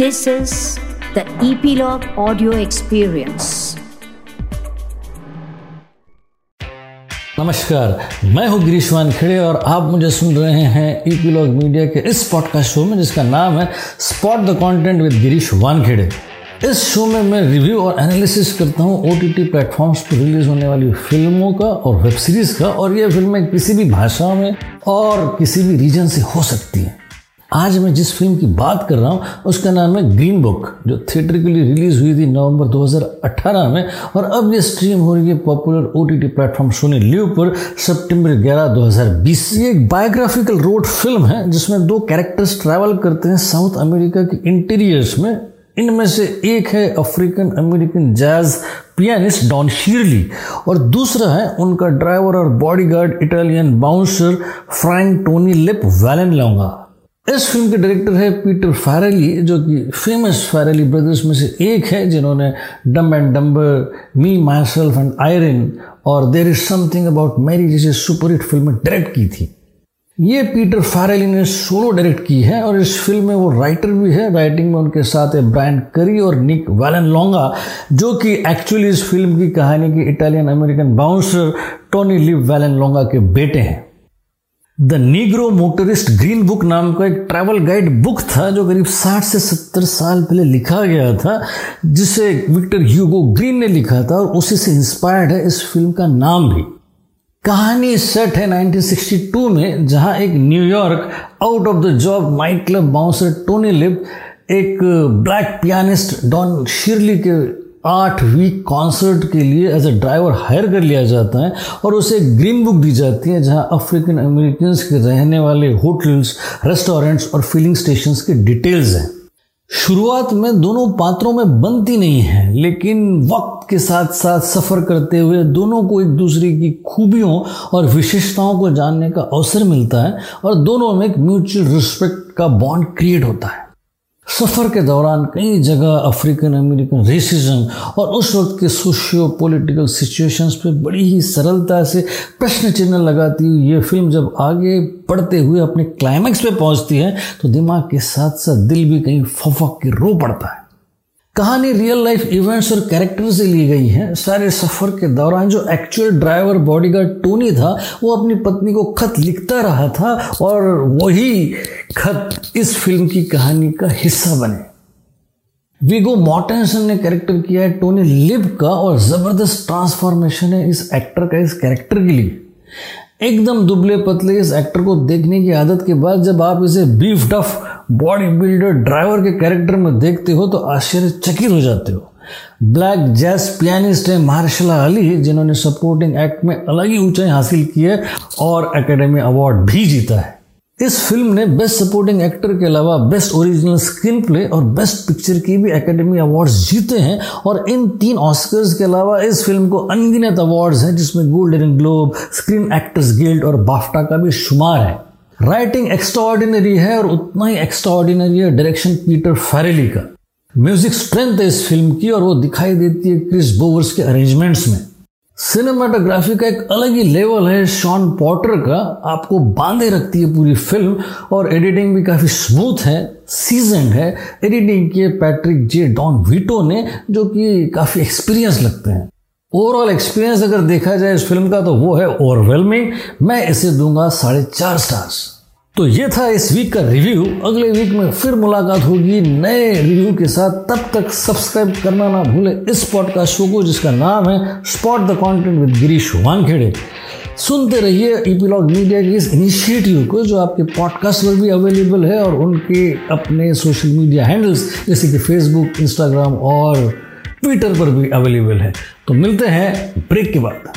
This is the Epilogue Audio Experience. नमस्कार, मैं हूँ गिरीश वानखेड़े और आप मुझे सुन रहे हैं ईपीलॉग मीडिया के इस पॉडकास्ट शो में, जिसका नाम है spot the content with Girish Wankhede इस शो में मैं रिव्यू और एनालिसिस करता हूँ ओ टी टी प्लेटफॉर्म्स पर रिलीज़ होने वाली फ़िल्मों का और वेब सीरीज़ का, और ये फ़िल्में किसी भी भाषा में और किसी भी रीजन से हो सकती हैं आज मैं जिस फ़िल्म की बात कर रहा हूँ, उसका नाम है ग्रीन बुक जो थिएटर के लिए रिलीज़ हुई थी नवंबर 2018 में, और अब ये स्ट्रीम हो रही है popular O T T platform Sony Liv पर सितंबर 11 2020 ये एक बायोग्राफिकल रोड फ़िल्म है, जिसमें दो कैरेक्टर्स ट्रैवल करते हैं साउथ अमेरिका के इंटीरियर्स में। इनमें से एक है African American jazz pianist Don Shirley और दूसरा है उनका ड्राइवर और bodyguard Italian bouncer Frank Tony Lip Vallelonga इस फ़िल्म के डायरेक्टर है पीटर फारेली जो कि फ़ेमस फारेली ब्रदर्स में से एक है, जिन्होंने dumb and dumber me myself and Irene और there is something about Mary जैसे सुपरहिट फ़िल्म डायरेक्ट की थी। ये पीटर फारेली ने सोलो डायरेक्ट की है और इस फ़िल्म में वो राइटर भी है। राइटिंग में उनके साथ है ब्रायन करी और निक वैलन लोंगा जो कि एक्चुअली इस फ़िल्म की कहानी की Italian American bouncer Tony Lip Vallelonga के बेटे हैं। The Negro motorist green book नाम का एक ट्रैवल गाइड बुक था जो करीब 60 से 70 साल पहले लिखा गया था, जिसे विक्टर ह्यूगो ग्रीन ने लिखा था और उसी से इंस्पायर्ड है इस फ़िल्म का नाम भी। कहानी सेट है 1962 में, जहाँ एक New York out of the job night club bouncer Tony Lip एक ब्लैक पियानिस्ट डॉन शिरली के आठ वीक कॉन्सर्ट के लिए एज ए ड्राइवर हायर कर लिया जाता है और उसे एक ग्रीन बुक दी जाती है जहाँ अफ्रीकन अमेरिकन के रहने वाले होटल्स रेस्टोरेंट्स और फिलिंग स्टेशन के डिटेल्स हैं। शुरुआत में दोनों पात्रों में बनती नहीं है, लेकिन वक्त के साथ साथ सफ़र करते हुए दोनों को एक दूसरे की खूबियों और विशेषताओं को जानने का अवसर मिलता है और दोनों में एक म्यूचुअल रिस्पेक्ट का बॉन्ड क्रिएट होता है। सफ़र के दौरान कई जगह अफ्रीकन अमेरिकन रेसिज्म और उस वक्त के सोशियो पॉलिटिकल सिचुएशंस पे बड़ी ही सरलता से प्रश्न चिन्ह लगाती हुई ये फ़िल्म जब आगे बढ़ते हुए अपने क्लाइमैक्स पे पहुँचती है तो दिमाग के साथ साथ दिल भी कहीं फफक के रो पड़ता है। कहानी रियल लाइफ इवेंट्स और कैरेक्टर से ली गई है। सारे सफ़र के दौरान जो एक्चुअल ड्राइवर बॉडीगार्ड टोनी था, वो अपनी पत्नी को खत लिखता रहा था और वही खत इस फ़िल्म की कहानी का हिस्सा बने। विगो मॉर्टेंसन ने कैरेक्टर किया है टोनी लिव का और ज़बरदस्त ट्रांसफॉर्मेशन है इस एक्टर का, इस कैरेक्टर के लिए। एकदम दुबले पतले इस एक्टर को देखने की आदत के बाद जब आप इसे beefed up body builder driver के कैरेक्टर में देखते हो तो आश्चर्यचकित हो जाते हो। ब्लैक जैस पियानिस्ट है मार्शला अली जिन्होंने सपोर्टिंग एक्ट में अलग ही ऊंचाई हासिल की है और एकेडमी अवार्ड भी जीता है। इस फ़िल्म ने बेस्ट सपोर्टिंग एक्टर के अलावा बेस्ट ओरिजिनल स्क्रीन प्ले और बेस्ट पिक्चर की भी एकेडमी अवार्ड्स जीते हैं और इन तीन ऑस्कर्स के अलावा इस फ़िल्म को अनगिनत अवार्ड्स हैं, जिसमें Golden Globe Screen Actors Guild और बाफ्टा का भी शुमार है। राइटिंग एक्स्ट्रा है और उतना ही एक्स्ट्रा है डायरेक्शन पीटर फेरेली का। म्यूज़िक स्ट्रेंथ है इस फ़िल्म की और वो दिखाई देती है क्रिस बोवर्स के अरेंजमेंट्स में। सिनेमाटोग्राफी का एक अलग ही लेवल है। शॉन पॉटर का आपको बांधे रखती है पूरी फ़िल्म और एडिटिंग भी काफ़ी स्मूथ है सीज़न है। एडिटिंग किए पैट्रिक जे डॉन वीटो ने, जो कि काफ़ी एक्सपीरियंस लगते हैं। ओवरऑल एक्सपीरियंस अगर देखा जाए इस फ़िल्म का तो वो है ओवरवेलमिंग मैं इसे दूँगा साढ़े चार स्टार्स तो ये था इस वीक का रिव्यू अगले वीक में फिर मुलाकात होगी नए रिव्यू के साथ। तब तक सब्सक्राइब करना ना भूले इस पॉडकास्ट शो को, जिसका नाम है spot the content with Girish Wankhede सुनते रहिए ईपीलॉग मीडिया के इस इनिशिएटिव को, जो आपके पॉडकास्ट पर भी अवेलेबल है, और उनके अपने सोशल मीडिया हैंडल्स जैसे कि फेसबुक इंस्टाग्राम और ट्विटर पर भी अवेलेबल है। तो मिलते हैं ब्रेक के बाद।